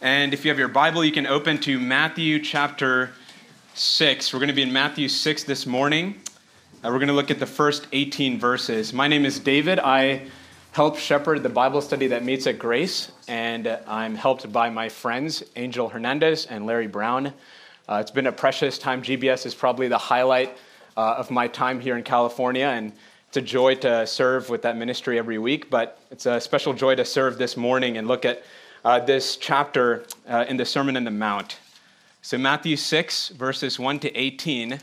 And if you have your Bible, you can open to Matthew chapter 6. We're going to be in Matthew 6 this morning. Uh, we're going to look at the first 18 verses. My name is David. I help shepherd the Bible study that meets at Grace, and I'm helped by my friends, Angel Hernandez and Larry Brown. Uh, it's been a precious time. GBS is probably the highlight uh, of my time here in California, and it's a joy to serve with that ministry every week, but it's a special joy to serve this morning and look at uh, this chapter uh, in the Sermon on the Mount. So, Matthew 6, verses 1 to 18.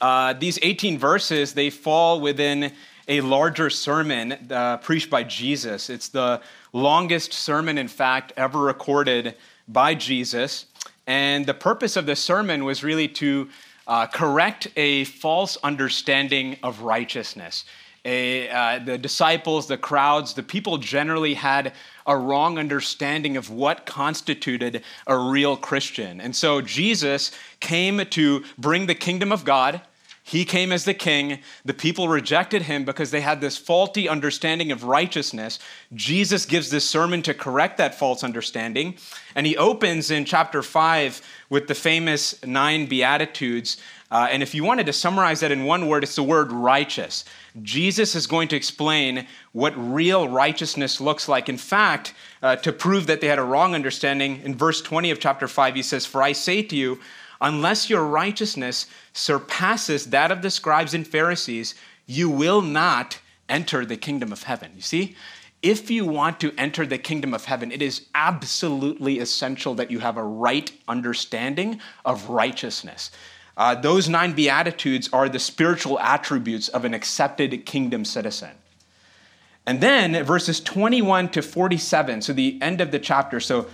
Uh, these 18 verses, they fall within a larger sermon uh, preached by Jesus. It's the longest sermon, in fact, ever recorded by Jesus. And the purpose of the sermon was really to uh, correct a false understanding of righteousness a, uh, the disciples, the crowds, the people generally had a wrong understanding of what constituted a real Christian. And so Jesus came to bring the kingdom of God. He came as the king. The people rejected him because they had this faulty understanding of righteousness. Jesus gives this sermon to correct that false understanding. And he opens in chapter 5 with the famous nine Beatitudes. Uh, and if you wanted to summarize that in one word, it's the word righteous. Jesus is going to explain what real righteousness looks like. In fact, uh, to prove that they had a wrong understanding, in verse 20 of chapter 5, he says, For I say to you, unless your righteousness surpasses that of the scribes and Pharisees, you will not enter the kingdom of heaven. You see? If you want to enter the kingdom of heaven, it is absolutely essential that you have a right understanding of righteousness. Uh, those nine Beatitudes are the spiritual attributes of an accepted kingdom citizen. And then verses 21 to 47, so the end of the chapter, so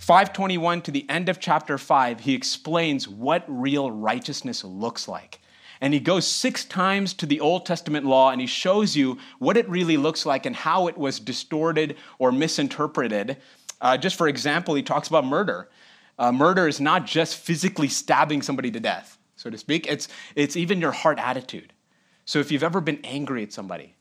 521 to the end of chapter 5, he explains what real righteousness looks like. And he goes six times to the Old Testament law and he shows you what it really looks like and how it was distorted or misinterpreted. Uh, just for example, he talks about murder. Uh, murder is not just physically stabbing somebody to death so to speak. It's, it's even your heart attitude. So if you've ever been angry at somebody,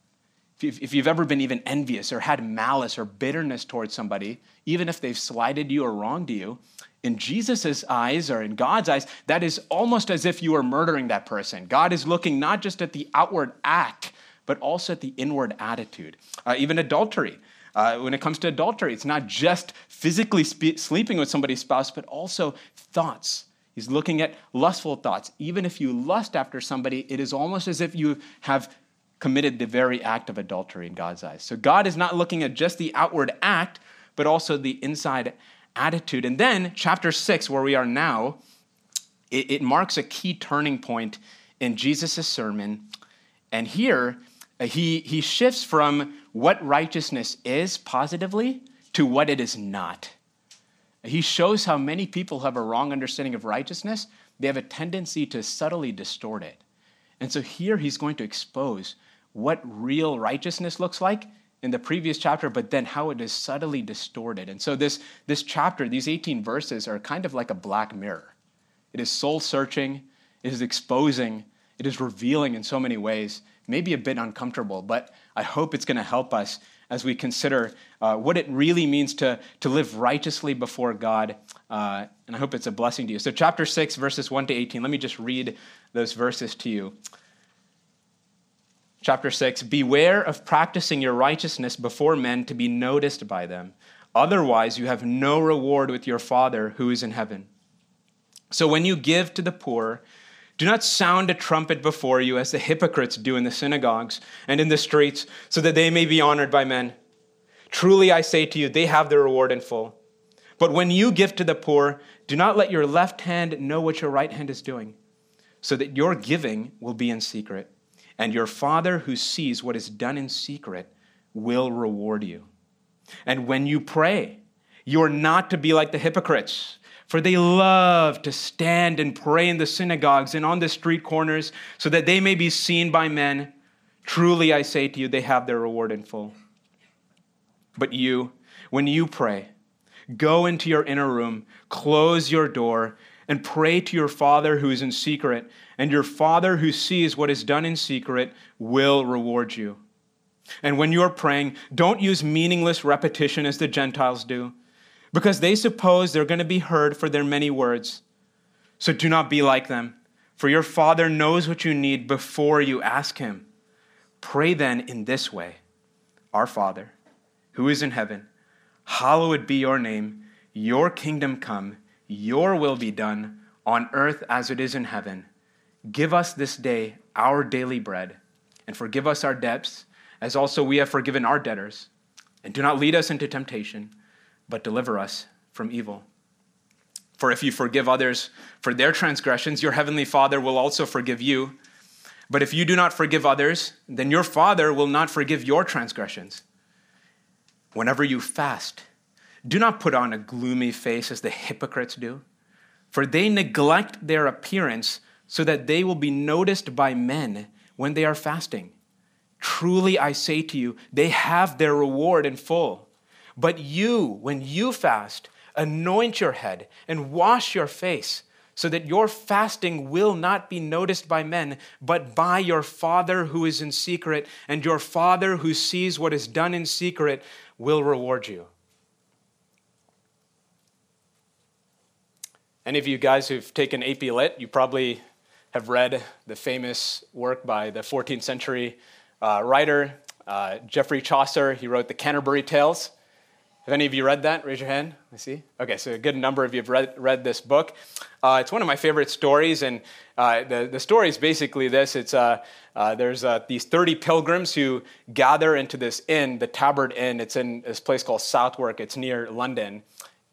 if you've, ever been even envious or had malice or bitterness towards somebody, even if they've slighted you or wronged you, in Jesus' eyes or in God's eyes, that is almost as if you were murdering that person. God is looking not just at the outward act, but also at the inward attitude. Uh, even adultery. Uh, when it comes to adultery, it's not just physically spe- sleeping with somebody's spouse, but also thoughts, He's looking at lustful thoughts. Even if you lust after somebody, it is almost as if you have committed the very act of adultery in God's eyes. So God is not looking at just the outward act, but also the inside attitude. And then, chapter six, where we are now, it, it marks a key turning point in Jesus' sermon. And here, uh, he, he shifts from what righteousness is positively to what it is not. He shows how many people have a wrong understanding of righteousness. They have a tendency to subtly distort it. And so here he's going to expose what real righteousness looks like in the previous chapter, but then how it is subtly distorted. And so this, this chapter, these 18 verses, are kind of like a black mirror. It is soul searching, it is exposing, it is revealing in so many ways, maybe a bit uncomfortable, but I hope it's going to help us as we consider uh, what it really means to, to live righteously before God. Uh, and I hope it's a blessing to you. So, chapter 6, verses 1 to 18, let me just read those verses to you. Chapter 6 Beware of practicing your righteousness before men to be noticed by them. Otherwise, you have no reward with your Father who is in heaven. So, when you give to the poor, do not sound a trumpet before you as the hypocrites do in the synagogues and in the streets, so that they may be honored by men. Truly I say to you, they have their reward in full. But when you give to the poor, do not let your left hand know what your right hand is doing, so that your giving will be in secret. And your Father who sees what is done in secret will reward you. And when you pray, you are not to be like the hypocrites for they love to stand and pray in the synagogues and on the street corners so that they may be seen by men. Truly, I say to you, they have their reward in full. But you, when you pray, go into your inner room, close your door, and pray to your Father who is in secret, and your Father who sees what is done in secret will reward you. And when you are praying, don't use meaningless repetition as the Gentiles do because they suppose they're going to be heard for their many words. So do not be like them, for your Father knows what you need before you ask Him. Pray then in this way Our Father, who is in heaven, hallowed be your name, your kingdom come, your will be done, on earth as it is in heaven. Give us this day our daily bread, and forgive us our debts, as also we have forgiven our debtors. And do not lead us into temptation but deliver us from evil. For if you forgive others for their transgressions, your heavenly Father will also forgive you. But if you do not forgive others, then your Father will not forgive your transgressions. Whenever you fast, do not put on a gloomy face as the hypocrites do, for they neglect their appearance so that they will be noticed by men when they are fasting. Truly, I say to you, they have their reward in full. But you, when you fast, anoint your head and wash your face, so that your fasting will not be noticed by men, but by your Father who is in secret, and your Father who sees what is done in secret will reward you. Any of you guys who've taken AP Lit, you probably have read the famous work by the 14th century uh, writer uh, Geoffrey Chaucer. He wrote the Canterbury Tales. Have any of you read that? Raise your hand. I see. Okay, so a good number of you have read, read this book. Uh, it's one of my favorite stories, and uh, the, the story is basically this it's uh, uh there's uh, these 30 pilgrims who gather into this inn, the Tabard Inn. It's in this place called Southwark, it's near London.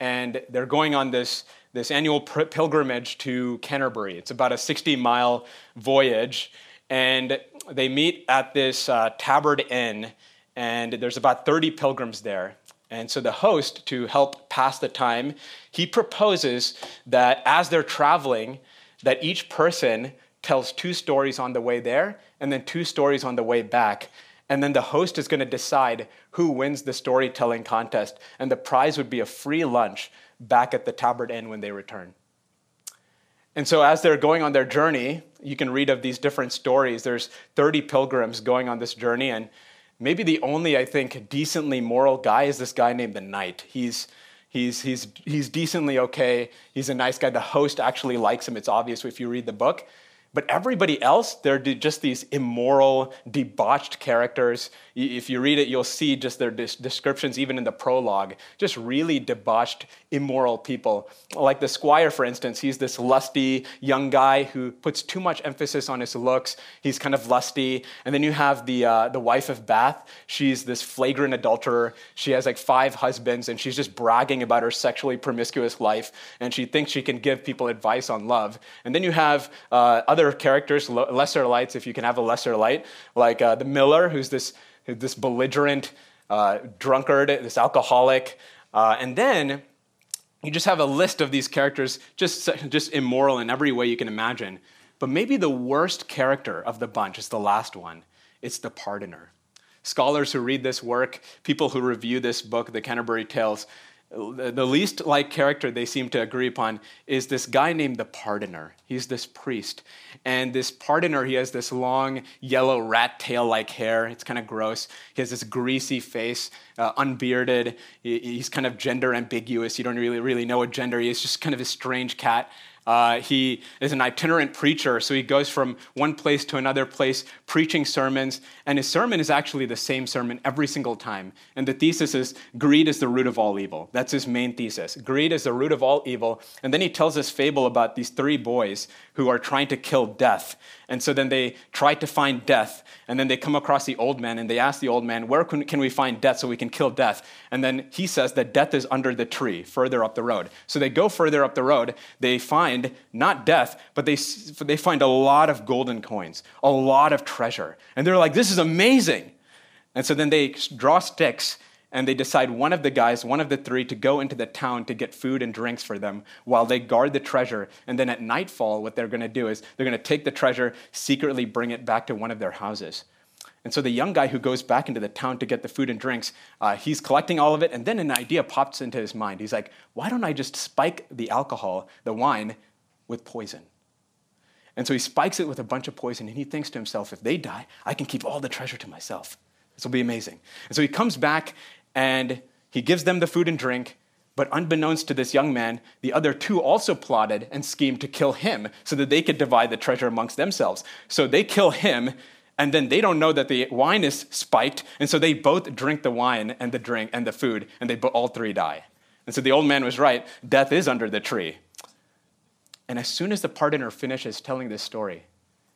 And they're going on this, this annual pilgrimage to Canterbury. It's about a 60 mile voyage. And they meet at this uh, Tabard Inn, and there's about 30 pilgrims there. And so the host, to help pass the time, he proposes that as they're traveling, that each person tells two stories on the way there and then two stories on the way back. And then the host is going to decide who wins the storytelling contest. And the prize would be a free lunch back at the Tabard Inn when they return. And so, as they're going on their journey, you can read of these different stories. There's 30 pilgrims going on this journey, and maybe the only, I think, decently moral guy is this guy named the Knight. He's, he's, he's, he's decently okay. He's a nice guy. The host actually likes him. It's obvious if you read the book. But everybody else, they're just these immoral, debauched characters. If you read it, you'll see just their descriptions, even in the prologue, just really debauched, immoral people. Like the squire, for instance, he's this lusty young guy who puts too much emphasis on his looks. He's kind of lusty. And then you have the, uh, the wife of Bath. She's this flagrant adulterer. She has like five husbands, and she's just bragging about her sexually promiscuous life. And she thinks she can give people advice on love. And then you have uh, other characters, lesser lights, if you can have a lesser light, like uh, the Miller, who's this, this belligerent uh, drunkard, this alcoholic. Uh, and then you just have a list of these characters, just, just immoral in every way you can imagine. But maybe the worst character of the bunch is the last one it's the pardoner. Scholars who read this work, people who review this book, The Canterbury Tales, the least like character they seem to agree upon is this guy named the pardoner. He's this priest. And this pardoner, he has this long yellow rat tail like hair. It's kind of gross. He has this greasy face, uh, unbearded. he's kind of gender ambiguous. You don't really, really know what gender he is, just kind of a strange cat. Uh, he is an itinerant preacher, so he goes from one place to another place preaching sermons, and his sermon is actually the same sermon every single time. And the thesis is greed is the root of all evil. That's his main thesis. Greed is the root of all evil. And then he tells this fable about these three boys who are trying to kill death. And so then they try to find death, and then they come across the old man, and they ask the old man, Where can, we find death so we can kill death? And then he says that death is under the tree, further up the road. So they go further up the road, they find not death, but they, they find a lot of golden coins, a lot of treasure. And they're like, This is amazing. And so then they draw sticks and they decide one of the guys, one of the three, to go into the town to get food and drinks for them while they guard the treasure. And then at nightfall, what they're going to do is they're going to take the treasure, secretly bring it back to one of their houses. And so the young guy who goes back into the town to get the food and drinks, uh, he's collecting all of it, and then an idea pops into his mind. He's like, why don't I just spike the alcohol, the wine, with poison? And so he spikes it with a bunch of poison, and he thinks to himself, if they die, I can keep all the treasure to myself. This will be amazing. And so he comes back and he gives them the food and drink, But unbeknownst to this young man, the other two also plotted and schemed to kill him so that they could divide the treasure amongst themselves. So they kill him, and then they don't know that the wine is spiked, and so they both drink the wine and the drink and the food, and they all three die. And so the old man was right death is under the tree. And as soon as the pardoner finishes telling this story,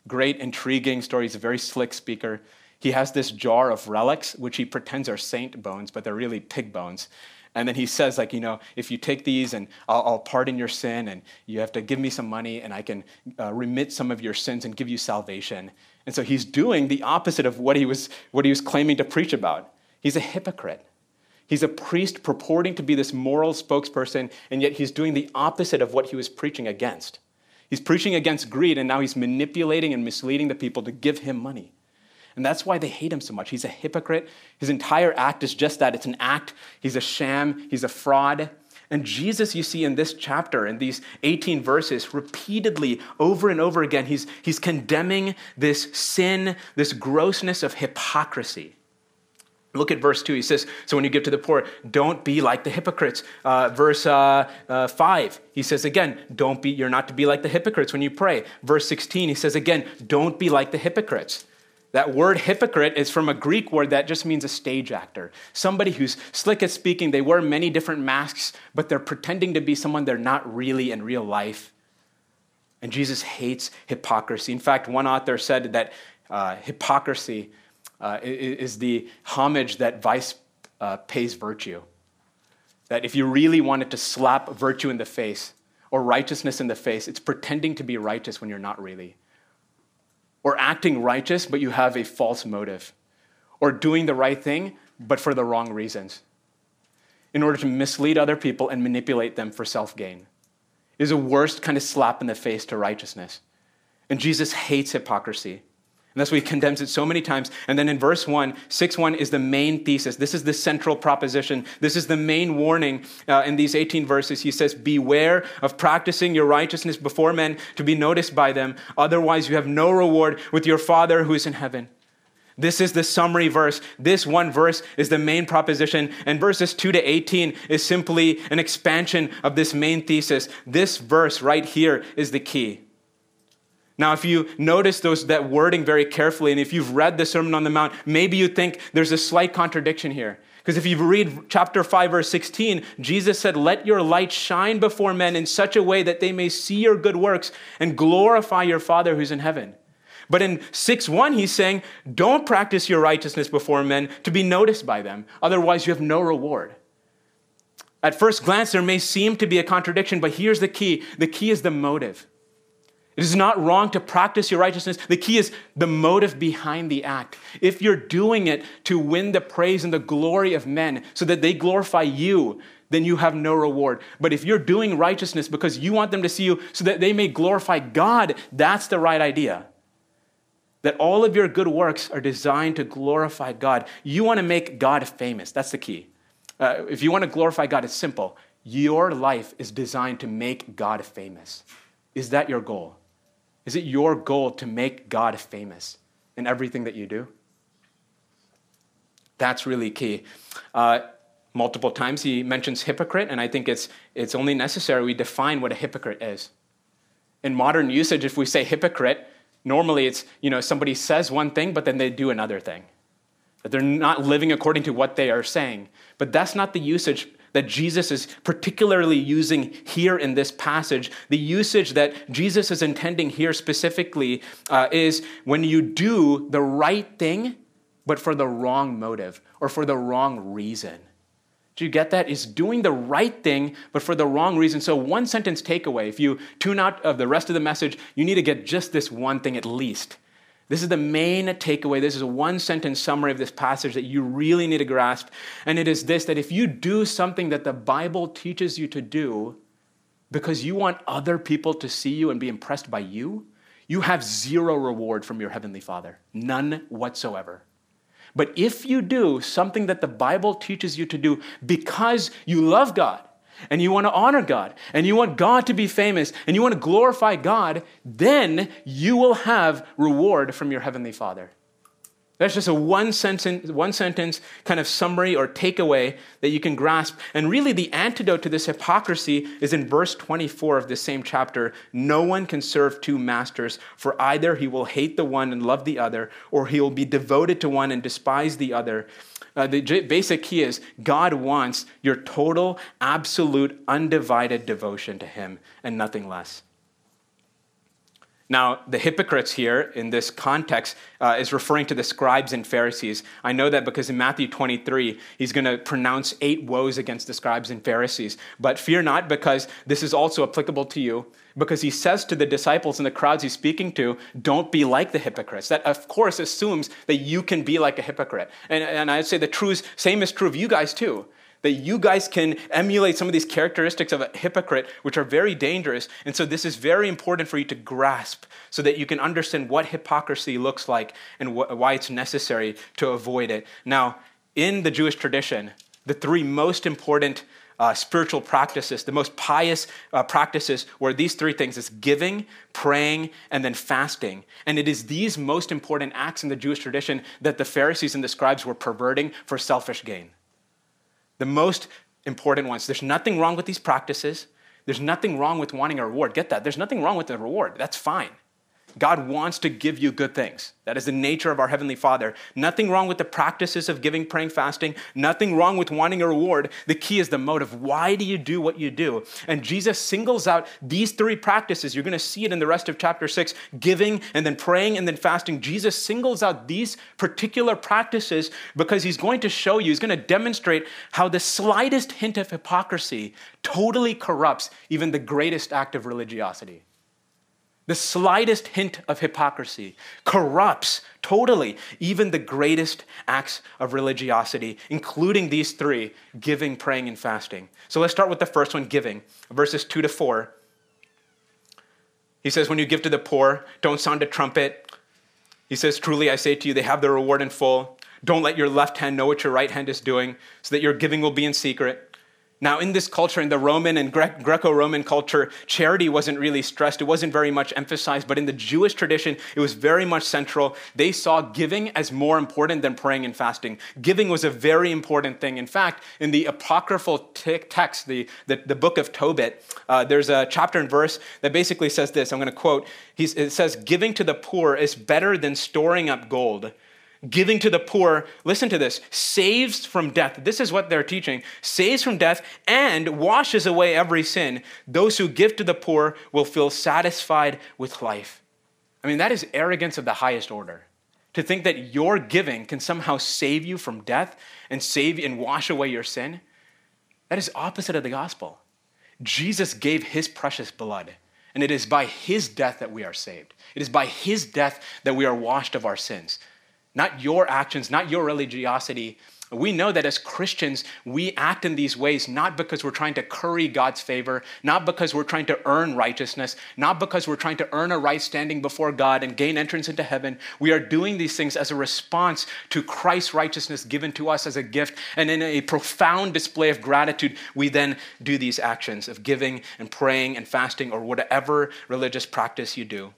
great, intriguing story, he's a very slick speaker. He has this jar of relics, which he pretends are saint bones, but they're really pig bones. And then he says, like, you know, if you take these and I'll, I'll pardon your sin and you have to give me some money and I can uh, remit some of your sins and give you salvation. And so he's doing the opposite of what he was, what he was claiming to preach about. He's a hypocrite. He's a priest purporting to be this moral spokesperson, and yet he's doing the opposite of what he was preaching against. He's preaching against greed, and now he's manipulating and misleading the people to give him money. And that's why they hate him so much. He's a hypocrite. His entire act is just that it's an act. He's a sham, he's a fraud. And Jesus, you see in this chapter, in these 18 verses, repeatedly, over and over again, he's, he's condemning this sin, this grossness of hypocrisy. Look at verse 2. He says, So when you give to the poor, don't be like the hypocrites. Uh, verse uh, uh, 5, he says again, don't be, you're not to be like the hypocrites when you pray. Verse 16, he says again, don't be like the hypocrites. That word hypocrite is from a Greek word that just means a stage actor. Somebody who's slick at speaking, they wear many different masks, but they're pretending to be someone they're not really in real life. And Jesus hates hypocrisy. In fact, one author said that uh, hypocrisy uh, is the homage that vice uh, pays virtue. That if you really wanted to slap virtue in the face or righteousness in the face, it's pretending to be righteous when you're not really or acting righteous, but you have a false motive, or doing the right thing, but for the wrong reasons, in order to mislead other people and manipulate them for self gain. Is a worst kind of slap in the face to righteousness. And Jesus hates hypocrisy. That's why he condemns it so many times. And then in verse 1, 6 1 is the main thesis. This is the central proposition. This is the main warning uh, in these 18 verses. He says, Beware of practicing your righteousness before men to be noticed by them. Otherwise, you have no reward with your Father who is in heaven. This is the summary verse. This one verse is the main proposition. And verses 2 to 18 is simply an expansion of this main thesis. This verse right here is the key. Now, if you notice those, that wording very carefully, and if you've read the Sermon on the Mount, maybe you think there's a slight contradiction here. Because if you read chapter 5, verse 16, Jesus said, Let your light shine before men in such a way that they may see your good works and glorify your Father who's in heaven. But in 6 1, he's saying, Don't practice your righteousness before men to be noticed by them. Otherwise, you have no reward. At first glance, there may seem to be a contradiction, but here's the key the key is the motive. It is not wrong to practice your righteousness. The key is the motive behind the act. If you're doing it to win the praise and the glory of men so that they glorify you, then you have no reward. But if you're doing righteousness because you want them to see you so that they may glorify God, that's the right idea. That all of your good works are designed to glorify God. You want to make God famous. That's the key. Uh, if you want to glorify God, it's simple. Your life is designed to make God famous. Is that your goal? Is it your goal to make God famous in everything that you do? That's really key. Uh, multiple times he mentions hypocrite, and I think it's, it's only necessary we define what a hypocrite is. In modern usage, if we say hypocrite, normally it's you know somebody says one thing, but then they do another thing. That they're not living according to what they are saying. But that's not the usage that Jesus is particularly using here in this passage, the usage that Jesus is intending here specifically uh, is when you do the right thing, but for the wrong motive or for the wrong reason. Do you get that? Is doing the right thing, but for the wrong reason. So, one sentence takeaway if you tune out of the rest of the message, you need to get just this one thing at least. This is the main takeaway. This is a one sentence summary of this passage that you really need to grasp. And it is this that if you do something that the Bible teaches you to do because you want other people to see you and be impressed by you, you have zero reward from your Heavenly Father. None whatsoever. But if you do something that the Bible teaches you to do because you love God, and you want to honor God and you want God to be famous and you want to glorify God, then you will have reward from your Heavenly Father. That's just a one sentence, one sentence kind of summary or takeaway that you can grasp. And really, the antidote to this hypocrisy is in verse 24 of this same chapter. No one can serve two masters, for either he will hate the one and love the other, or he will be devoted to one and despise the other. Uh, the basic key is God wants your total, absolute, undivided devotion to him and nothing less. Now, the hypocrites here in this context uh, is referring to the scribes and Pharisees. I know that because in Matthew 23, he's going to pronounce eight woes against the scribes and Pharisees. But fear not, because this is also applicable to you, because he says to the disciples and the crowds he's speaking to, don't be like the hypocrites. That, of course, assumes that you can be like a hypocrite. And, and I'd say the true, same is true of you guys, too that you guys can emulate some of these characteristics of a hypocrite, which are very dangerous. And so, this is very important for you to grasp so that you can understand what hypocrisy looks like and wh- why it's necessary to avoid it. Now, in the Jewish tradition, the three most important uh, spiritual practices, the most pious uh, practices were these three things is giving, praying, and then fasting. And it is these most important acts in the Jewish tradition that the Pharisees and the scribes were perverting for selfish gain the most important ones. There's nothing wrong with these practices. There's nothing wrong with wanting a reward. Get that? There's nothing wrong with the reward. That's fine. God wants to give you good things. That is the nature of our Heavenly Father. Nothing wrong with the practices of giving, praying, fasting. Nothing wrong with wanting a reward. The key is the motive. Why do you do what you do? And Jesus singles out these three practices. You're going to see it in the rest of chapter 6 giving, and then praying, and then fasting. Jesus singles out these particular practices because he's going to show you, he's going to demonstrate how the slightest hint of hypocrisy totally corrupts even the greatest act of religiosity. The slightest hint of hypocrisy corrupts totally even the greatest acts of religiosity, including these three giving, praying, and fasting. So let's start with the first one giving, verses 2 to 4. He says, When you give to the poor, don't sound a trumpet. He says, Truly I say to you, they have their reward in full. Don't let your left hand know what your right hand is doing, so that your giving will be in secret now, in this culture, in the Roman and Greco Roman culture, charity wasn't really stressed. It wasn't very much emphasized, but in the Jewish tradition, it was very much central. They saw giving as more important than praying and fasting. Giving was a very important thing. In fact, in the apocryphal t- text, the, the, the, book of Tobit, uh, there's a chapter and verse that basically says this I'm going to quote. It says, Giving to the poor is better than storing up gold Giving to the poor, listen to this, saves from death. This is what they're teaching saves from death and washes away every sin. Those who give to the poor will feel satisfied with life. I mean, that is arrogance of the highest order. To think that your giving can somehow save you from death and save and wash away your sin, that is opposite of the gospel. Jesus gave his precious blood, and it is by his death that we are saved. It is by his death that we are washed of our sins not your actions, not your religiosity. We know that as Christians, we act in these ways not because we're trying to curry God's favor, not because we're trying to earn righteousness, not because we're trying to earn a right standing before God and gain entrance into heaven. We are doing these things as a response to Christ's righteousness given to us as a gift. And in a profound display of gratitude, we then do these actions of giving and praying and fasting or whatever religious practice you do.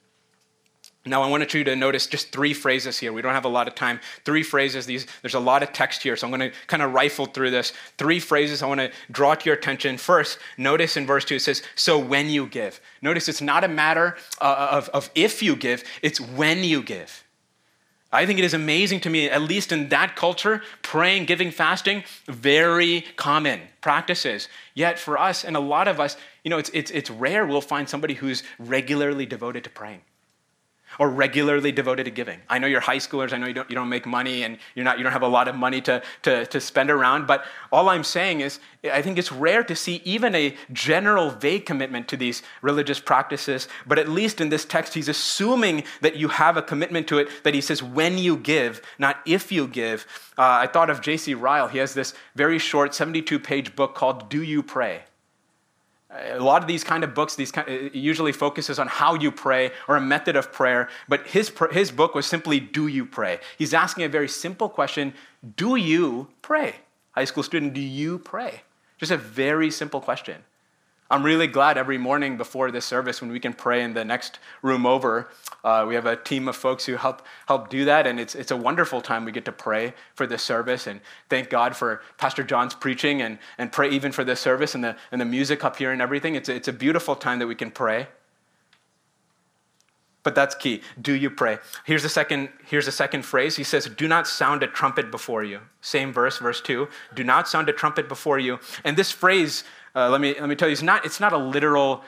Now, I want you to notice just three phrases here. We don't have a lot of time. Three phrases. These, there's a lot of text here, so I'm going to kind of rifle through this. Three phrases I want to draw to your attention. First, notice in verse 2 it says, So when you give. Notice it's not a matter uh, of, of if you give, it's when you give. I think it is amazing to me, at least in that culture, praying, giving, fasting, very common practices. Yet for us and a lot of us, you know, it's, it's, it's rare we'll find somebody who's regularly devoted to praying or regularly devoted to giving. I know you're high schoolers, I know you don't, you don't make money and you're not, you don't have a lot of money to, to, to spend around, but all I'm saying is I think it's rare to see even a general vague commitment to these religious practices, but at least in this text, he's assuming that you have a commitment to it, that he says when you give, not if you give. Uh, I thought of J.C. Ryle. He has this very short 72 page book called Do You Pray? A lot of these kind of books these kind, usually focuses on how you pray or a method of prayer but his, his book was simply do you pray? He's asking a very simple question do you pray? High school student do you pray? Just a very simple question I'm really glad every morning before this service when we can pray in the next room over. Uh, we have a team of folks who help help do that, and it's it's a wonderful time we get to pray for this service and thank God for Pastor John's preaching and and pray even for this service and the and the music up here and everything. It's it's a beautiful time that we can pray. But that's key. Do you pray? Here's the second, here's the second phrase. He says, Do not sound a trumpet before you. Same verse, verse 2. Do not sound a trumpet before you. And this phrase uh, let, me, let me tell you, it's not, it's not a literal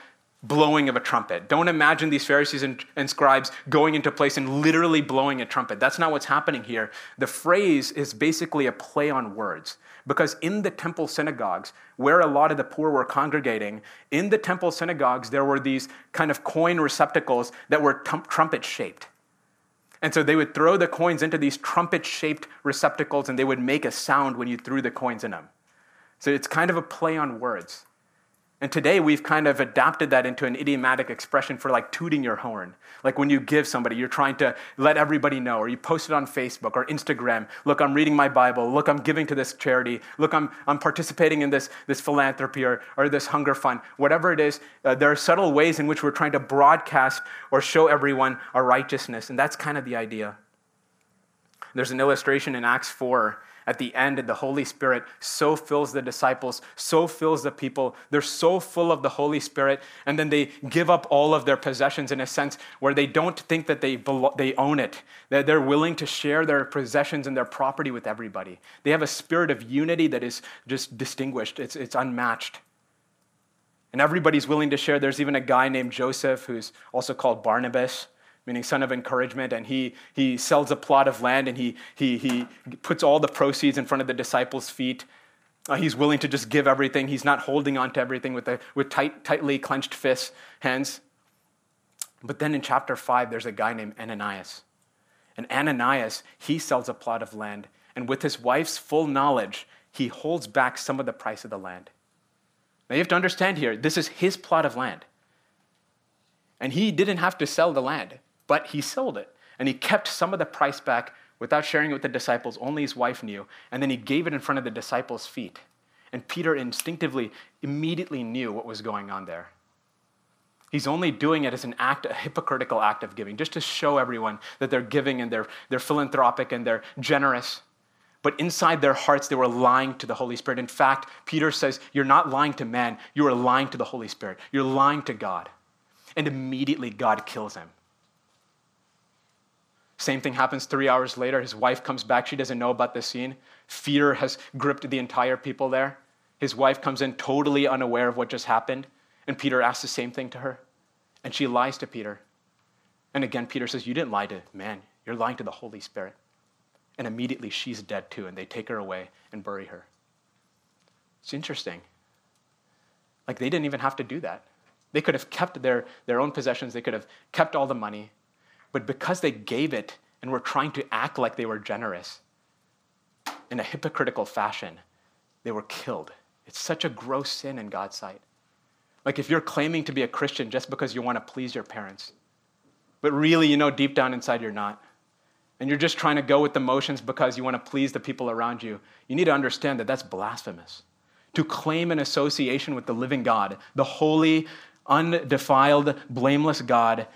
blowing of a trumpet. Don't imagine these Pharisees and, and, scribes going into place and literally blowing a trumpet. That's not what's happening here. The phrase is basically a play on words. Because in the temple synagogues, where a lot of the poor were congregating, in the temple synagogues, there were these kind of coin receptacles that were trumpet shaped. And so they would throw the coins into these trumpet shaped receptacles and they would make a sound when you threw the coins in them. So it's kind of a play on words. And today we've kind of adapted that into an idiomatic expression for like tooting your horn. Like when you give somebody, you're trying to let everybody know, or you post it on Facebook or Instagram. Look, I'm reading my Bible. Look, I'm giving to this charity. Look, I'm, I'm participating in this, this philanthropy or, or this hunger fund. Whatever it is, uh, there are subtle ways in which we're trying to broadcast or show everyone our righteousness. And that's kind of the idea. There's an illustration in Acts 4 at the end, and the Holy Spirit so fills the disciples, so fills the people. They're so full of the Holy Spirit, and then they give up all of their possessions in a sense where they don't think that they, belo- they own it. That they're willing to share their possessions and their property with everybody. They have a spirit of unity that is just distinguished, it's, it's unmatched. And everybody's willing to share. There's even a guy named Joseph who's also called Barnabas meaning son of encouragement, and he, he sells a plot of land and he, he, he puts all the proceeds in front of the disciples' feet. Uh, he's willing to just give everything. He's not holding on to everything with, a, with tight, tightly clenched fists, hands. But then in chapter 5, there's a guy named Ananias. And Ananias, he sells a plot of land, and with his wife's full knowledge, he holds back some of the price of the land. Now you have to understand here, this is his plot of land. And he didn't have to sell the land. But he sold it, and he kept some of the price back without sharing it with the disciples. Only his wife knew. And then he gave it in front of the disciples' feet. And Peter instinctively, immediately knew what was going on there. He's only doing it as an act, a hypocritical act of giving, just to show everyone that they're giving and they're, they're philanthropic and they're generous. But inside their hearts, they were lying to the Holy Spirit. In fact, Peter says, You're not lying to man, you are lying to the Holy Spirit. You're lying to God. And immediately, God kills him. Same thing happens three hours later. His wife comes back. She doesn't know about this scene. Fear has gripped the entire people there. His wife comes in totally unaware of what just happened. And Peter asks the same thing to her. And she lies to Peter. And again, Peter says, You didn't lie to man, you're lying to the Holy Spirit. And immediately she's dead too. And they take her away and bury her. It's interesting. Like they didn't even have to do that. They could have kept their, their own possessions, they could have kept all the money, but because they gave it and were trying to act like they were generous in a hypocritical fashion, they were killed. It's such a gross sin in God's sight. Like if you're claiming to be a Christian just because you want to please your parents, but really you know deep down inside you're not, and you're just trying to go with the motions because you want to please the people around you, you need to understand that that's blasphemous. To claim an association with the living God, the holy, undefiled, blameless God,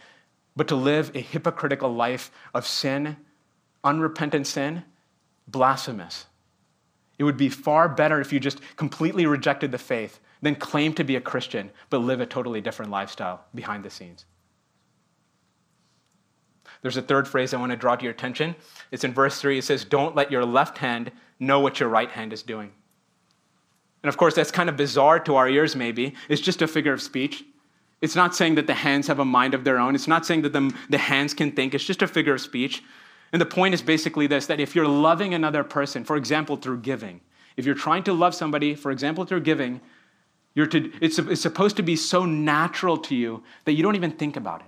but to live a hypocritical life of sin, unrepentant sin, blasphemous. It would be far better if you just completely rejected the faith than claim to be a Christian but live a totally different lifestyle behind the scenes. There's a third phrase I want to draw to your attention. It's in verse 3. It says, Don't let your left hand know what your right hand is doing. And of course, that's kind of bizarre to our ears, maybe. It's just a figure of speech. It's not saying that the hands have a mind of their own. It's not saying that the, the hands can think. It's just a figure of speech. And the point is basically this that if you're loving another person, for example, through giving, if you're trying to love somebody, for example, through giving, you're to, it's, it's supposed to be so natural to you that you don't even think about it.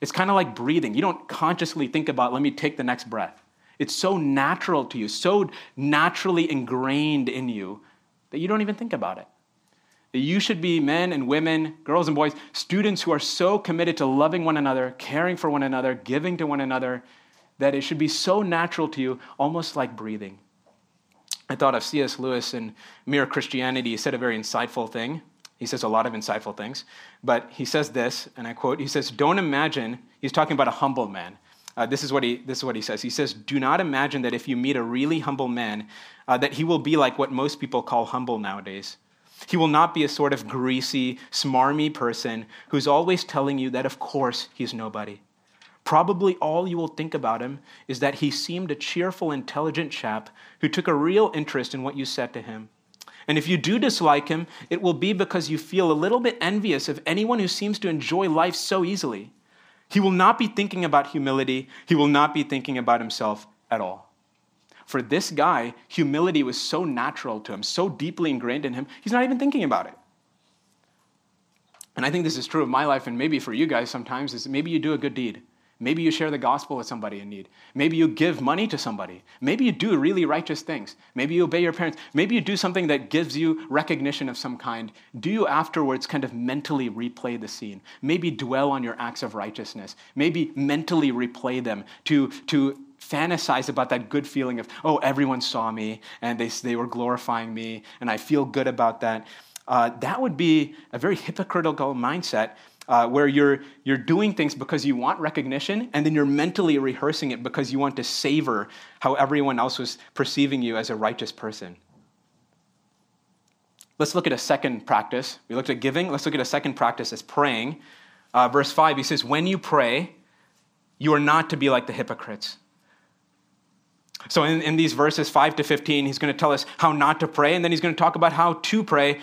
It's kind of like breathing. You don't consciously think about, let me take the next breath. It's so natural to you, so naturally ingrained in you that you don't even think about it that you should be men and women, girls and boys, students who are so committed to loving one another, caring for one another, giving to one another, that it should be so natural to you, almost like breathing. I thought of C.S. Lewis in Mere Christianity. He said a very insightful thing. He says a lot of insightful things. But he says this, and I quote, he says, Don't imagine, he's talking about a humble man. Uh, this, is what he, this is what he says. He says, Do not imagine that if you meet a really humble man, uh, that he will be like what most people call humble nowadays. He will not be a sort of greasy, smarmy person who's always telling you that, of course, he's nobody. Probably all you will think about him is that he seemed a cheerful, intelligent chap who took a real interest in what you said to him. And if you do dislike him, it will be because you feel a little bit envious of anyone who seems to enjoy life so easily. He will not be thinking about humility, he will not be thinking about himself at all. For this guy, humility was so natural to him, so deeply ingrained in him, he's not even thinking about it. And I think this is true of my life, and maybe for you guys sometimes, is maybe you do a good deed. Maybe you share the gospel with somebody in need. Maybe you give money to somebody. Maybe you do really righteous things. Maybe you obey your parents. Maybe you do something that gives you recognition of some kind. Do you afterwards kind of mentally replay the scene? Maybe dwell on your acts of righteousness. Maybe mentally replay them to, to fantasize about that good feeling of, oh, everyone saw me and they, they were glorifying me and I feel good about that. Uh, that would be a very hypocritical mindset uh, where you're, you're doing things because you want recognition and then you're mentally rehearsing it because you want to savor how everyone else was perceiving you as a righteous person. Let's look at a second practice. We looked at giving. Let's look at a second practice as praying. Uh, verse 5, he says, When you pray, you are not to be like the hypocrites. So, in, in these verses 5 to 15, he's going to tell us how not to pray, and then he's going to talk about how to pray.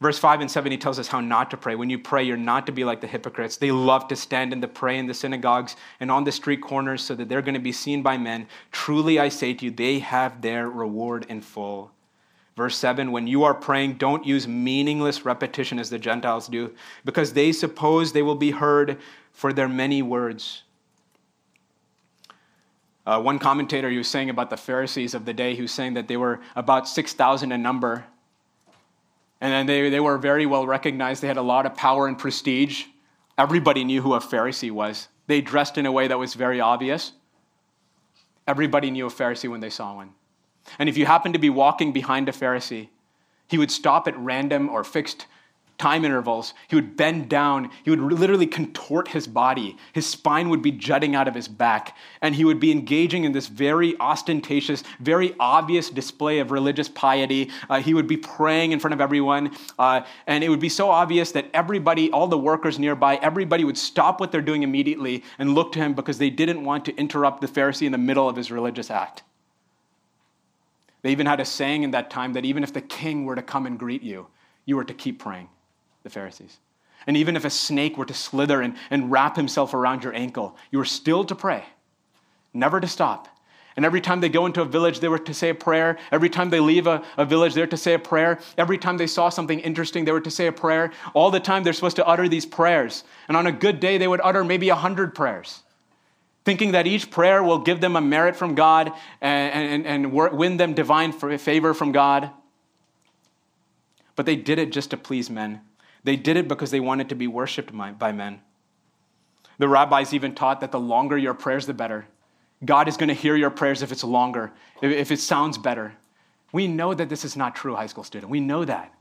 Verse 5 and 7, he tells us how not to pray. When you pray, you're not to be like the hypocrites. They love to stand and to pray in the synagogues and on the street corners so that they're going to be seen by men. Truly, I say to you, they have their reward in full. Verse 7 When you are praying, don't use meaningless repetition as the Gentiles do, because they suppose they will be heard for their many words. Uh, one commentator he was saying about the Pharisees of the day, he was saying that they were about 6,000 in number. And they, they were very well recognized. They had a lot of power and prestige. Everybody knew who a Pharisee was. They dressed in a way that was very obvious. Everybody knew a Pharisee when they saw one. And if you happened to be walking behind a Pharisee, he would stop at random or fixed time intervals. He would bend down. He would literally contort his body. His spine would be jutting out of his back. And he would be engaging in this very ostentatious, very obvious display of religious piety. Uh, he would be praying in front of everyone. Uh, and it would be so obvious that everybody, all the workers nearby, everybody would stop what they're doing immediately and look to him because they didn't want to interrupt the Pharisee in the middle of his religious act. They even had a saying in that time that even if the king were to come and greet you, you were to keep praying the Pharisees. And even if a snake were to slither and, and wrap himself around your ankle, you were still to pray, never to stop. And every time they go into a village, they were to say a prayer. Every time they leave a, a village, they're to say a prayer. Every time they saw something interesting, they were to say a prayer. All the time, they're supposed to utter these prayers. And on a good day, they would utter maybe a hundred prayers, thinking that each prayer will give them a merit from God and, and, and win them divine favor from God. But they did it just to please men. They did it because they wanted to be worshiped by men. The rabbis even taught that the longer your prayers, the better. God is going to hear your prayers if it's longer, if it sounds better. We know that this is not true, high school student. We know that.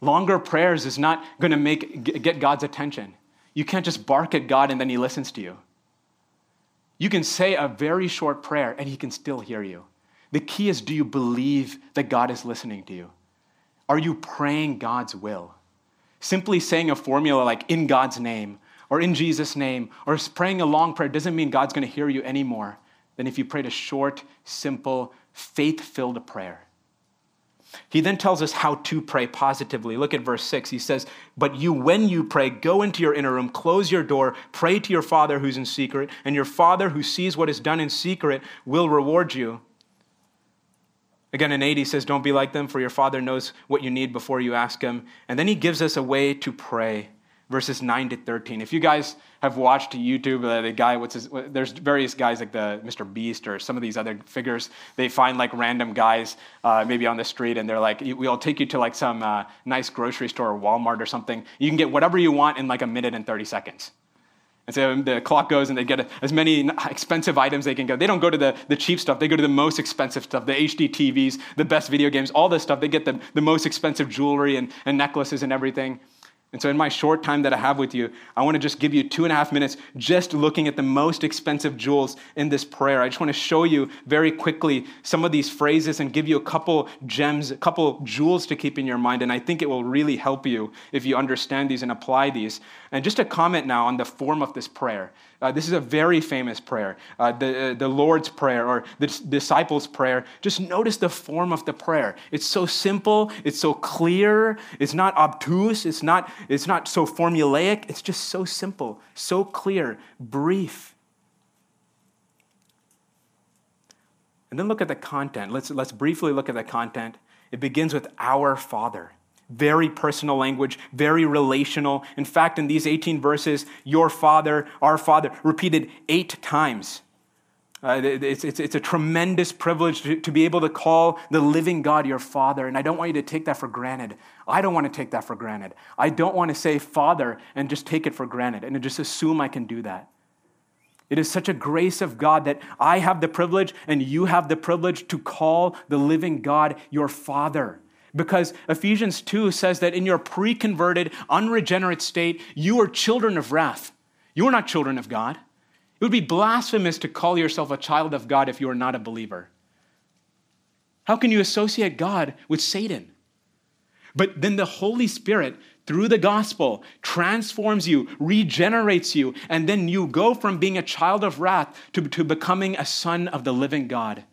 Longer prayers is not going to make, get God's attention. You can't just bark at God and then He listens to you. You can say a very short prayer and He can still hear you. The key is do you believe that God is listening to you? Are you praying God's will? Simply saying a formula like in God's name or in Jesus' name or praying a long prayer doesn't mean God's going to hear you any more than if you prayed a short, simple, faith filled prayer. He then tells us how to pray positively. Look at verse 6. He says, But you, when you pray, go into your inner room, close your door, pray to your Father who's in secret, and your Father who sees what is done in secret will reward you. Again, in 8, he says, Don't be like them, for your Father knows what you need before you ask Him. And then he gives us a way to pray, verses 9 to 13. If you guys have watched YouTube, uh, the guy, what's his, there's various guys like the Mr. Beast or some of these other figures. They find like random guys, uh, maybe on the street, and they're like, We'll take you to like some uh, nice grocery store or Walmart or something. You can get whatever you want in like a minute and 30 seconds. And so the clock goes and they get as many expensive items they can get. They don't go to the, the cheap stuff, they go to the most expensive stuff, the HD TVs, the best video games, all this stuff. They get the, the most expensive jewelry and, and necklaces and everything. And so, in my short time that I have with you, I want to just give you two and a half minutes just looking at the most expensive jewels in this prayer. I just want to show you very quickly some of these phrases and give you a couple gems, a couple jewels to keep in your mind. And I think it will really help you if you understand these and apply these. And just a comment now on the form of this prayer. Uh, this is a very famous prayer, uh, the, uh, the Lord's Prayer or the disciples' prayer. Just notice the form of the prayer. It's so simple, it's so clear, it's not obtuse, it's not, it's not so formulaic, it's just so simple, so clear, brief. And then look at the content. Let's, let's briefly look at the content. It begins with Our Father. Very personal language, very relational. In fact, in these 18 verses, your father, our father, repeated eight times. Uh, it's, it's, it's, a tremendous privilege to, to be able to call the living God your Father. And I don't want you to take that for granted. I don't want to take that for granted. I don't want to say Father and just take it for granted and just assume I can do that. It is such a grace of God that I have the privilege and you have the privilege to call the living God your Father. Because Ephesians 2 says that in your pre converted, unregenerate state, you are children of wrath. You are not children of God. It would be blasphemous to call yourself a child of God if you are not a believer. How can you associate God with Satan? But then the Holy Spirit, through the gospel, transforms you, regenerates you, and then you go from being a child of wrath to, to becoming a son of the living God.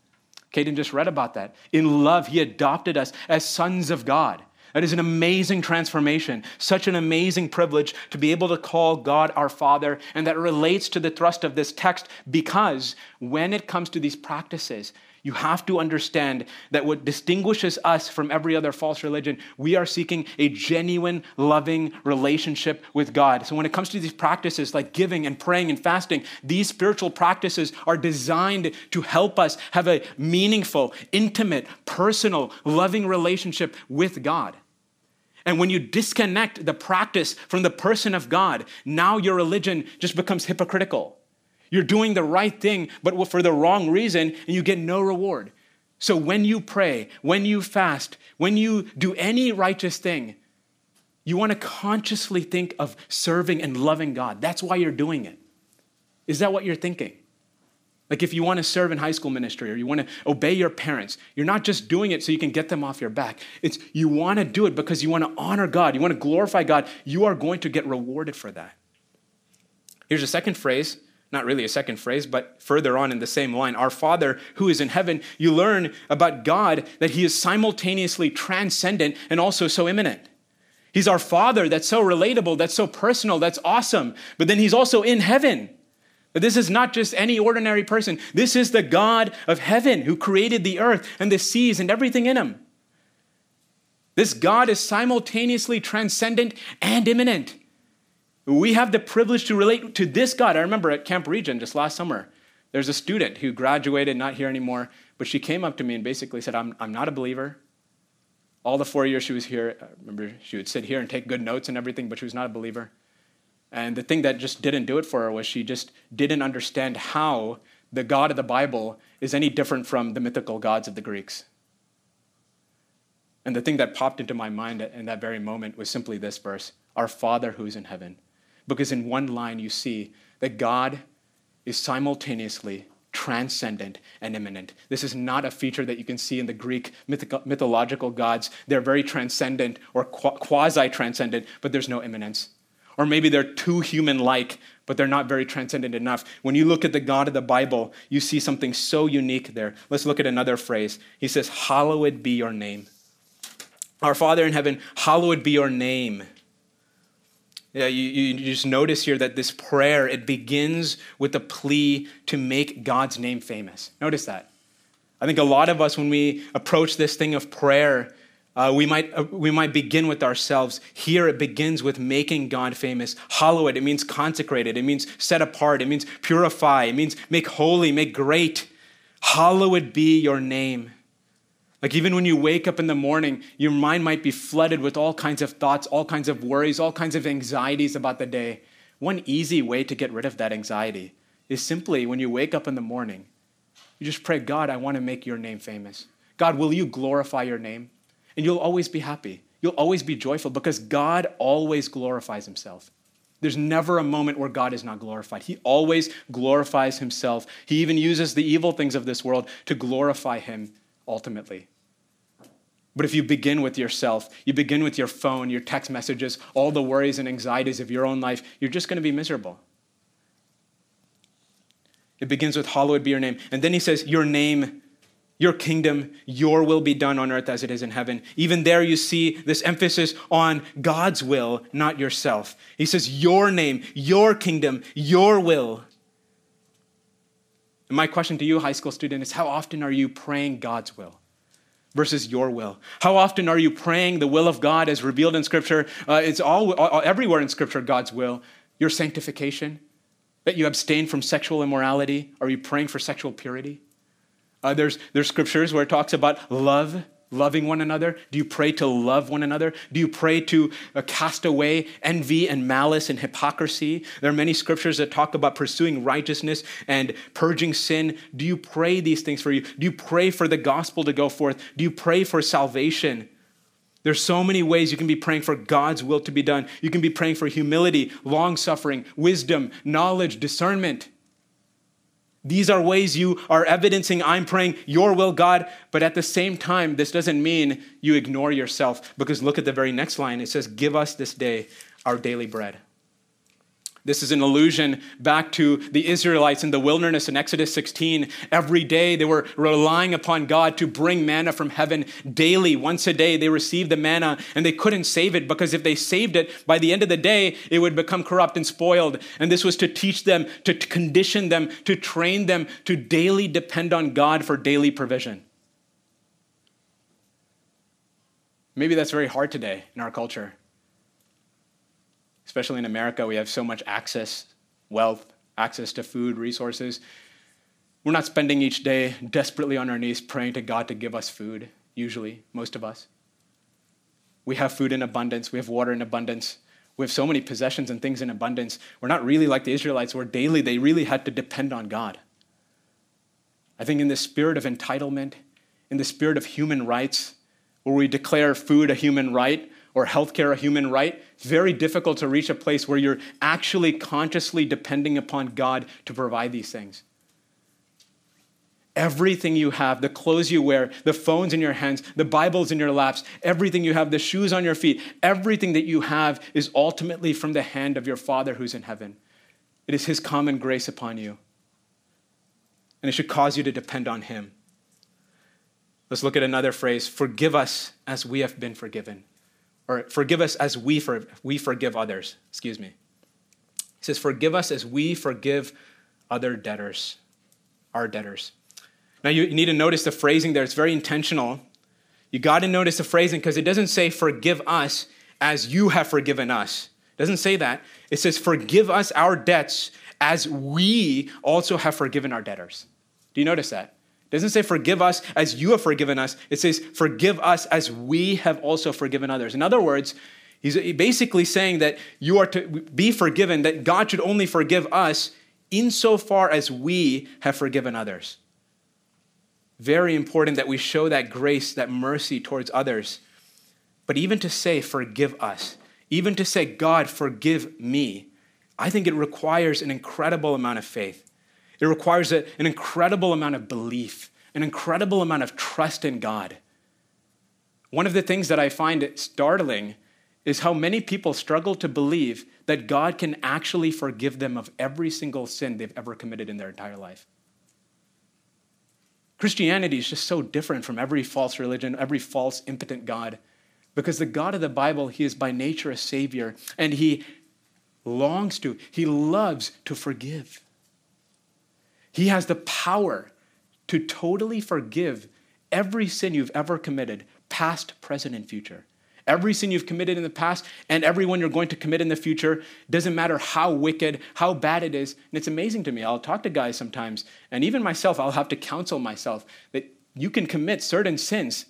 Caden just read about that. In love, he adopted us as sons of God. That is an amazing transformation, such an amazing privilege to be able to call God our Father. And that relates to the thrust of this text because when it comes to these practices, you have to understand that what distinguishes us from every other false religion, we are seeking a genuine, loving relationship with God. So when it comes to these practices like giving and praying and fasting, these spiritual practices are designed to help us have a meaningful, intimate, personal, loving relationship with God. And when you disconnect the practice from the person of God, now your religion just becomes hypocritical. You're doing the right thing, but for the wrong reason, and you get no reward. So when you pray, when you fast, when you do any righteous thing, you want to consciously think of serving and loving God. That's why you're doing it. Is that what you're thinking? Like if you want to serve in high school ministry or you want to obey your parents, you're not just doing it so you can get them off your back. It's you want to do it because you want to honor God, you want to glorify God. You are going to get rewarded for that. Here's a second phrase not really a second phrase, but further on in the same line, our Father who is in heaven, you learn about God that He is simultaneously transcendent and also so immanent. He's our Father that's so relatable, that's so personal, that's awesome, but then He's also in heaven. This is not just any ordinary person. This is the God of heaven who created the earth and the seas and everything in Him. This God is simultaneously transcendent and immanent. We have the privilege to relate to this God. I remember at Camp Region just last summer, there's a student who graduated, not here anymore, but she came up to me and basically said, I'm, I'm not a believer. All the four years she was here, I remember she would sit here and take good notes and everything, but she was not a believer. And the thing that just didn't do it for her was she just didn't understand how the God of the Bible is any different from the mythical gods of the Greeks. And the thing that popped into my mind in that very moment was simply this verse Our Father who's in heaven because in one line you see that God is simultaneously transcendent and immanent. This is not a feature that you can see in the Greek mythological gods. They're very transcendent or quasi transcendent, but there's no immanence. Or maybe they're too human like, but they're not very transcendent enough. When you look at the God of the Bible, you see something so unique there. Let's look at another phrase. He says, Hallowed be your name. Our Father in heaven, hallowed be your name. Yeah, you, you just notice here that this prayer, it begins with a plea to make God's name famous. Notice that. I think a lot of us, when we approach this thing of prayer, uh, we, might, uh, we might begin with ourselves. Here it begins with making God famous. Hallowed, it means consecrated, it means set apart, it means purify, it means make holy, make great. Hallowed be your name. Like, even when you wake up in the morning, your mind might be flooded with all kinds of thoughts, all kinds of worries, all kinds of anxieties about the day. One easy way to get rid of that anxiety is simply when you wake up in the morning, you just pray, God, I want to make your name famous. God, will you glorify your name? And you'll always be happy. You'll always be joyful because God always glorifies himself. There's never a moment where God is not glorified. He always glorifies himself. He even uses the evil things of this world to glorify him ultimately. But if you begin with yourself, you begin with your phone, your text messages, all the worries and anxieties of your own life, you're just going to be miserable. It begins with, Hallowed be your name. And then he says, Your name, your kingdom, your will be done on earth as it is in heaven. Even there, you see this emphasis on God's will, not yourself. He says, Your name, your kingdom, your will. And my question to you, high school student, is how often are you praying God's will? Versus your will? How often are you praying the will of God as revealed in Scripture? Uh, it's all, all, everywhere in Scripture, God's will. Your sanctification, that you abstain from sexual immorality? Are you praying for sexual purity? Uh, there's, there's scriptures where it talks about love, loving one another. Do you pray to love one another? Do you pray to uh, cast away envy and malice and hypocrisy? There are many scriptures that talk about pursuing righteousness and purging sin. Do you pray these things for you? Do you pray for the gospel to go forth? Do you pray for salvation? There's so many ways you can be praying for God's will to be done. You can be praying for humility, long suffering, wisdom, knowledge, discernment. These are ways you are evidencing, I'm praying your will, God. But at the same time, this doesn't mean you ignore yourself because look at the very next line. It says, Give us this day our daily bread. This is an allusion back to the Israelites in the wilderness in Exodus 16. Every day they were relying upon God to bring manna from heaven daily. Once a day they received the manna and they couldn't save it because if they saved it, by the end of the day, it would become corrupt and spoiled. And this was to teach them, to condition them, to train them to daily depend on God for daily provision. Maybe that's very hard today in our culture especially in America, we have so much access, wealth, access to food, resources. We're not spending each day desperately on our knees praying to God to give us food, usually, most of us. We have food in abundance, we have water in abundance, we have so many possessions and things in abundance. We're not really like the Israelites, where daily they really had to depend on God. I think in the spirit of entitlement, in the spirit of human rights, where we declare food a human right, or healthcare a human right, it's very difficult to reach a place where you're actually consciously depending upon God to provide these things. Everything you have, the clothes you wear, the phones in your hands, the Bibles in your laps, everything you have, the shoes on your feet, everything that you have is ultimately from the hand of your Father who's in heaven. It is His common grace upon you. And it should cause you to depend on Him. Let's look at another phrase forgive us as we have been forgiven or forgive us as we, for, we forgive others. Excuse me. He says, Forgive us as we forgive other debtors, our debtors. Now, you, you need to notice the phrasing there, it's very intentional. You got to notice the phrasing because it doesn't say, Forgive us as you have forgiven us. It doesn't say that. It says, Forgive us our debts as we also have forgiven our debtors. Do you notice that? It doesn't say forgive us as you have forgiven us. It says forgive us as we have also forgiven others. In other words, he's basically saying that you are to be forgiven, that God should only forgive us insofar as we have forgiven others. Very important that we show that grace, that mercy towards others. But even to say, forgive us, even to say, God, forgive me, I think it requires an incredible amount of faith. It requires an incredible amount of belief, an incredible amount of trust in God. One of the things that I find startling is how many people struggle to believe that God can actually forgive them of every single sin they've ever committed in their entire life. Christianity is just so different from every false religion, every false, impotent God, because the God of the Bible, He is by nature a Savior, and He longs to, He loves to forgive. He has the power to totally forgive every sin you've ever committed, past, present, and future. Every sin you've committed in the past and every one you're going to commit in the future doesn't matter how wicked, how bad it is. And it's amazing to me. I'll talk to guys sometimes, and even myself, I'll have to counsel myself that you can commit certain sins,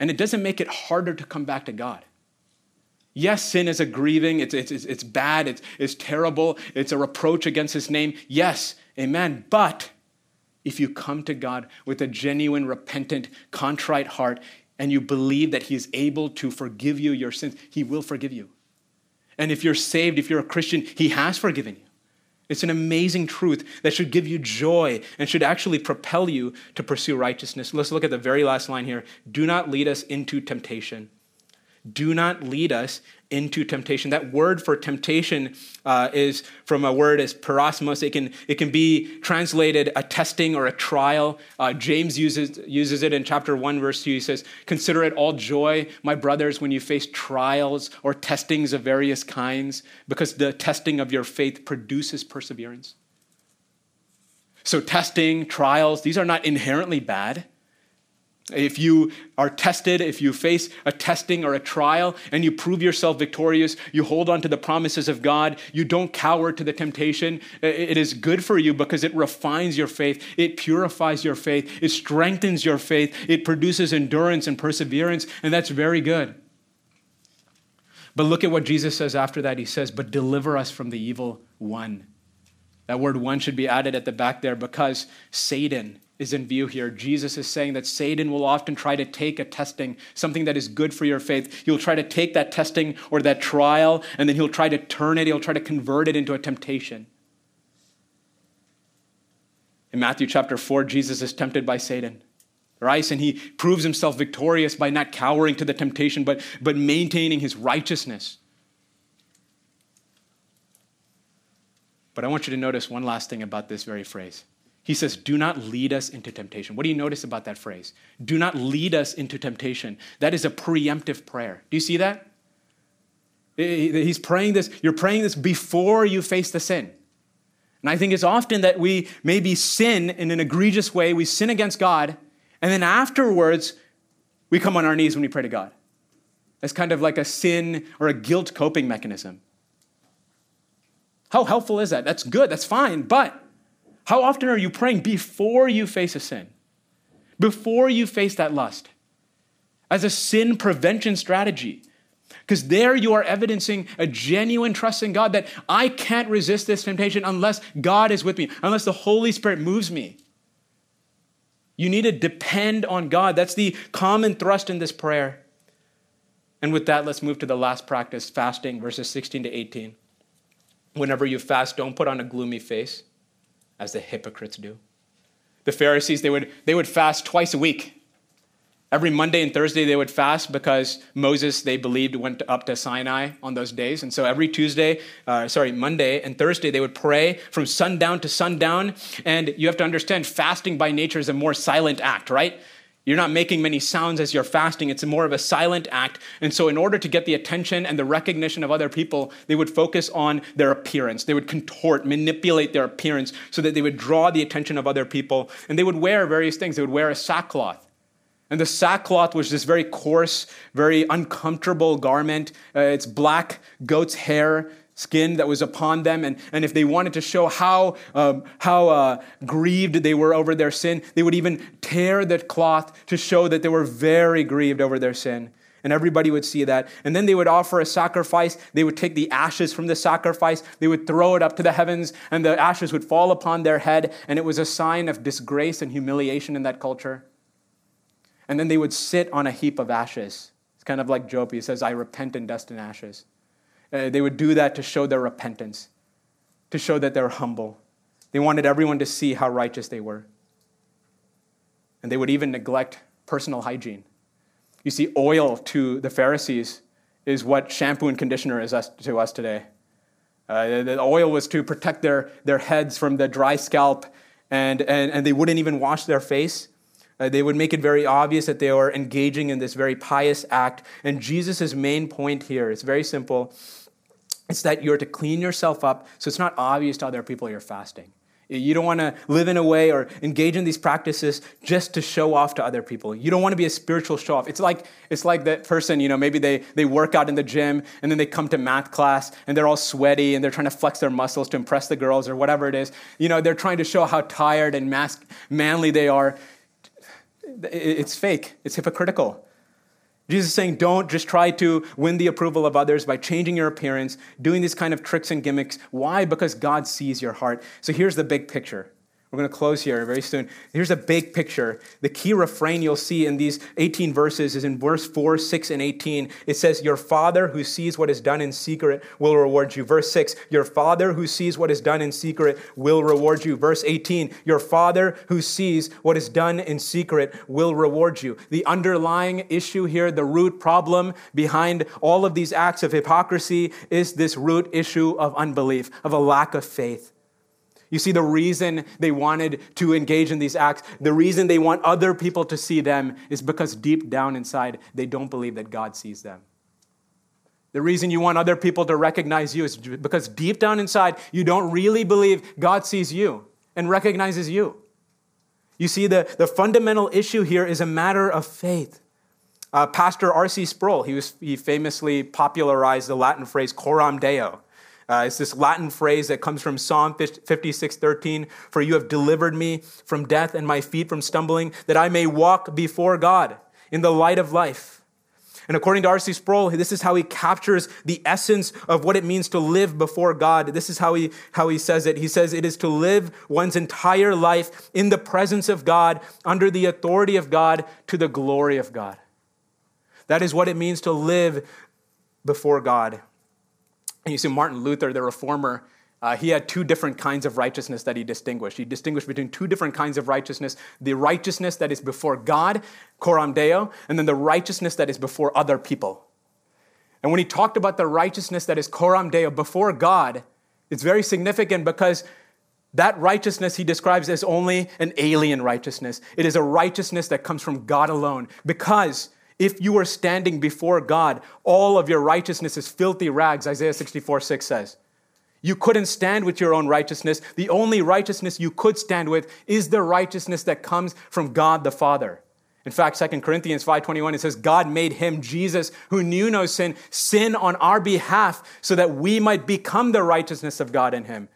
and it doesn't make it harder to come back to God. Yes, sin is a grieving, it's, it's, it's bad, it's, it's terrible, it's a reproach against his name. Yes, amen. But if you come to God with a genuine, repentant, contrite heart, and you believe that he is able to forgive you your sins, he will forgive you. And if you're saved, if you're a Christian, he has forgiven you. It's an amazing truth that should give you joy and should actually propel you to pursue righteousness. Let's look at the very last line here. Do not lead us into temptation do not lead us into temptation. That word for temptation uh, is from a word as peirasmos. It can, it can be translated a testing or a trial. Uh, James uses, uses it in chapter 1, verse 2. He says, Consider it all joy, my brothers, when you face trials or testings of various kinds, because the testing of your faith produces perseverance. So, testing, trials, these are not inherently bad. If you are tested, if you face a testing or a trial and you prove yourself victorious, you hold on to the promises of God, you don't cower to the temptation, it is good for you because it refines your faith, it purifies your faith, it strengthens your faith, it produces endurance and perseverance, and that's very good. But look at what Jesus says after that. He says, But deliver us from the evil one. That word one should be added at the back there because Satan is in view here. Jesus is saying that Satan will often try to take a testing, something that is good for your faith. He'll try to take that testing or that trial, and then he'll try to turn it, he'll try to convert it into a temptation. In Matthew chapter 4, Jesus is tempted by Satan. Right? And he proves himself victorious by not cowering to the temptation, but, but maintaining his righteousness. But I want you to notice one last thing about this very phrase. He says, Do not lead us into temptation. What do you notice about that phrase? Do not lead us into temptation. That is a preemptive prayer. Do you see that? He's praying this, you're praying this before you face the sin. And I think it's often that we maybe sin in an egregious way, we sin against God, and then afterwards, we come on our knees when we pray to God. That's kind of like a sin or a guilt coping mechanism. How helpful is that? That's good, that's fine, but how often are you praying before you face a sin? Before you face that lust? As a sin prevention strategy. Because there you are evidencing a genuine trust in God that I can't resist this temptation unless God is with me, unless the Holy Spirit moves me. You need to depend on God. That's the common thrust in this prayer. And with that, let's move to the last practice fasting, verses 16 to 18. Whenever you fast, don't put on a gloomy face as the hypocrites do. The Pharisees, they would, they would fast twice a week. Every Monday and Thursday, they would fast because Moses, they believed, went up to Sinai on those days. And so every Tuesday, uh, sorry, Monday and Thursday, they would pray from sundown to sundown. And you have to understand, fasting by nature is a more silent act, right? You're not making many sounds as you're fasting. It's more of a silent act. And so, in order to get the attention and the recognition of other people, they would focus on their appearance. They would contort, manipulate their appearance so that they would draw the attention of other people. And they would wear various things. They would wear a sackcloth. And the sackcloth was this very coarse, very uncomfortable garment. Uh, it's black goat's hair skin that was upon them. And, and if they wanted to show how, um, how uh, grieved they were over their sin, they would even tear the cloth to show that they were very grieved over their sin. And everybody would see that. And then they would offer a sacrifice. They would take the ashes from the sacrifice, they would throw it up to the heavens, and the ashes would fall upon their head. And it was a sign of disgrace and humiliation in that culture. And then they would sit on a heap of ashes. It's kind of like Job. He says, I repent in dust and ashes. Uh, they would do that to show their repentance, to show that they're humble. They wanted everyone to see how righteous they were. And they would even neglect personal hygiene. You see, oil to the Pharisees is what shampoo and conditioner is to us today. Uh, the oil was to protect their, their heads from the dry scalp, and, and, and they wouldn't even wash their face. Uh, they would make it very obvious that they were engaging in this very pious act. And Jesus' main point here is very simple it's that you're to clean yourself up so it's not obvious to other people you're fasting. You don't want to live in a way or engage in these practices just to show off to other people. You don't want to be a spiritual show off. It's like it's like that person, you know, maybe they, they work out in the gym and then they come to math class and they're all sweaty and they're trying to flex their muscles to impress the girls or whatever it is. You know, they're trying to show how tired and mas- manly they are. It's fake. It's hypocritical. Jesus is saying, don't just try to win the approval of others by changing your appearance, doing these kind of tricks and gimmicks. Why? Because God sees your heart. So here's the big picture we're going to close here very soon. Here's a big picture. The key refrain you'll see in these 18 verses is in verse 4, 6, and 18. It says, Your Father who sees what is done in secret will reward you. Verse 6, Your Father who sees what is done in secret will reward you. Verse 18, Your Father who sees what is done in secret will reward you. The underlying issue here, the root problem behind all of these acts of hypocrisy is this root issue of unbelief, of a lack of faith. You see, the reason they wanted to engage in these acts, the reason they want other people to see them is because deep down inside, they don't believe that God sees them. The reason you want other people to recognize you is because deep down inside, you don't really believe God sees you and recognizes you. You see, the, the fundamental issue here is a matter of faith. Uh, Pastor R.C. Sproul, he, was, he famously popularized the Latin phrase coram deo, uh, it's this Latin phrase that comes from Psalm 56 13. For you have delivered me from death and my feet from stumbling, that I may walk before God in the light of life. And according to R.C. Sproul, this is how he captures the essence of what it means to live before God. This is how he, how he says it. He says it is to live one's entire life in the presence of God, under the authority of God, to the glory of God. That is what it means to live before God. And you see, Martin Luther, the reformer, uh, he had two different kinds of righteousness that he distinguished. He distinguished between two different kinds of righteousness the righteousness that is before God, coram deo, and then the righteousness that is before other people. And when he talked about the righteousness that is coram deo before God, it's very significant because that righteousness he describes as only an alien righteousness. It is a righteousness that comes from God alone because if you are standing before God, all of your righteousness is filthy rags, Isaiah 64 6 says. You couldn't stand with your own righteousness. The only righteousness you could stand with is the righteousness that comes from God the Father. In fact, 2 Corinthians 5:21 it says God made him Jesus who knew no sin sin on our behalf so that we might become the righteousness of God in him.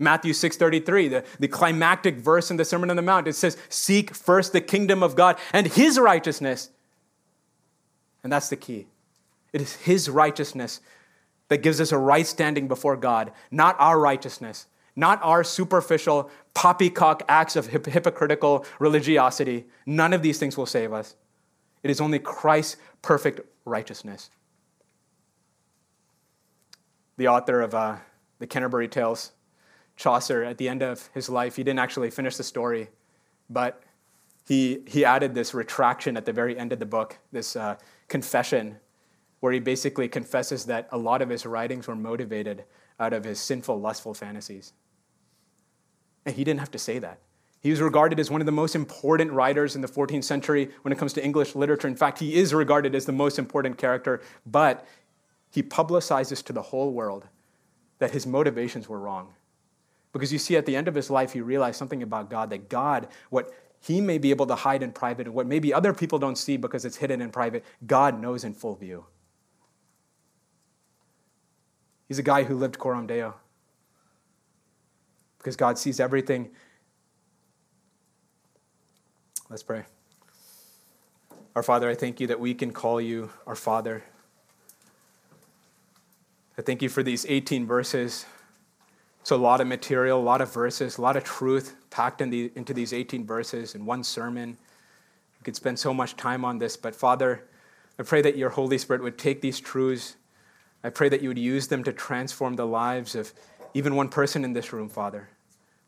Matthew 6:33, the, the climactic verse in the Sermon on the Mount, it says, Seek first the kingdom of God and his righteousness, and that's the key. It is His righteousness that gives us a right standing before God, not our righteousness, not our superficial poppycock acts of hypocritical religiosity. None of these things will save us. It is only Christ's perfect righteousness. The author of uh, the Canterbury Tales, Chaucer, at the end of his life, he didn't actually finish the story, but he, he added this retraction at the very end of the book, this uh, confession, where he basically confesses that a lot of his writings were motivated out of his sinful, lustful fantasies. And he didn't have to say that. He was regarded as one of the most important writers in the 14th century when it comes to English literature. In fact, he is regarded as the most important character, but he publicizes to the whole world that his motivations were wrong. Because you see, at the end of his life, he realized something about God that God, what he may be able to hide in private, and what maybe other people don't see because it's hidden in private, God knows in full view. He's a guy who lived coram deo because God sees everything. Let's pray. Our Father, I thank you that we can call you our Father. I thank you for these 18 verses it's a lot of material, a lot of verses, a lot of truth packed in the, into these 18 verses in one sermon. We could spend so much time on this, but Father, I pray that your Holy Spirit would take these truths. I pray that you would use them to transform the lives of even one person in this room, Father.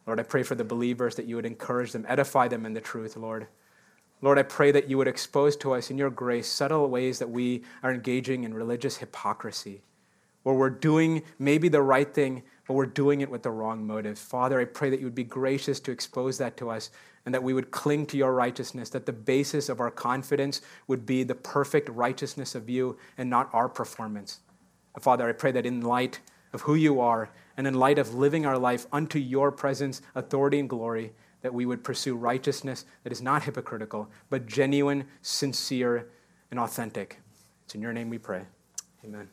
Lord, I pray for the believers that you would encourage them, edify them in the truth, Lord. Lord, I pray that you would expose to us in your grace subtle ways that we are engaging in religious hypocrisy, where we're doing maybe the right thing, but we're doing it with the wrong motive. Father, I pray that you would be gracious to expose that to us and that we would cling to your righteousness, that the basis of our confidence would be the perfect righteousness of you and not our performance. Father, I pray that in light of who you are and in light of living our life unto your presence, authority, and glory, that we would pursue righteousness that is not hypocritical, but genuine, sincere, and authentic. It's in your name we pray. Amen.